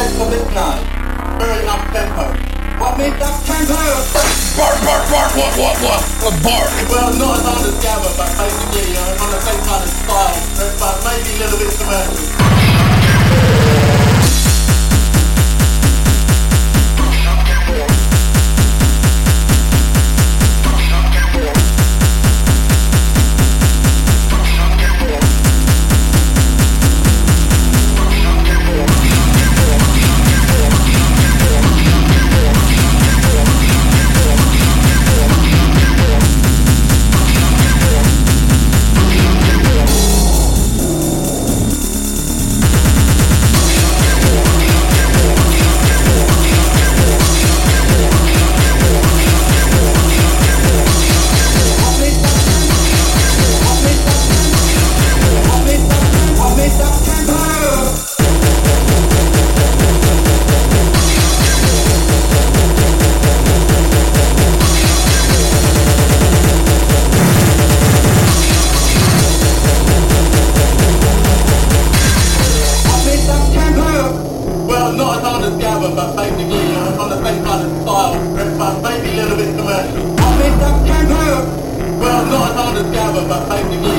tempo this night. Very up tempo. What means up tempo? Bark, bark, bark, what, what, what? What bark? Well, not as hard as Gabba, but basically uh, on the same kind of style, but maybe a little bit commercial. Not as hard as Gabba, but basically uh, on the same kind of style, but maybe a little bit commercial. Well, not as hard as Gabba, but basically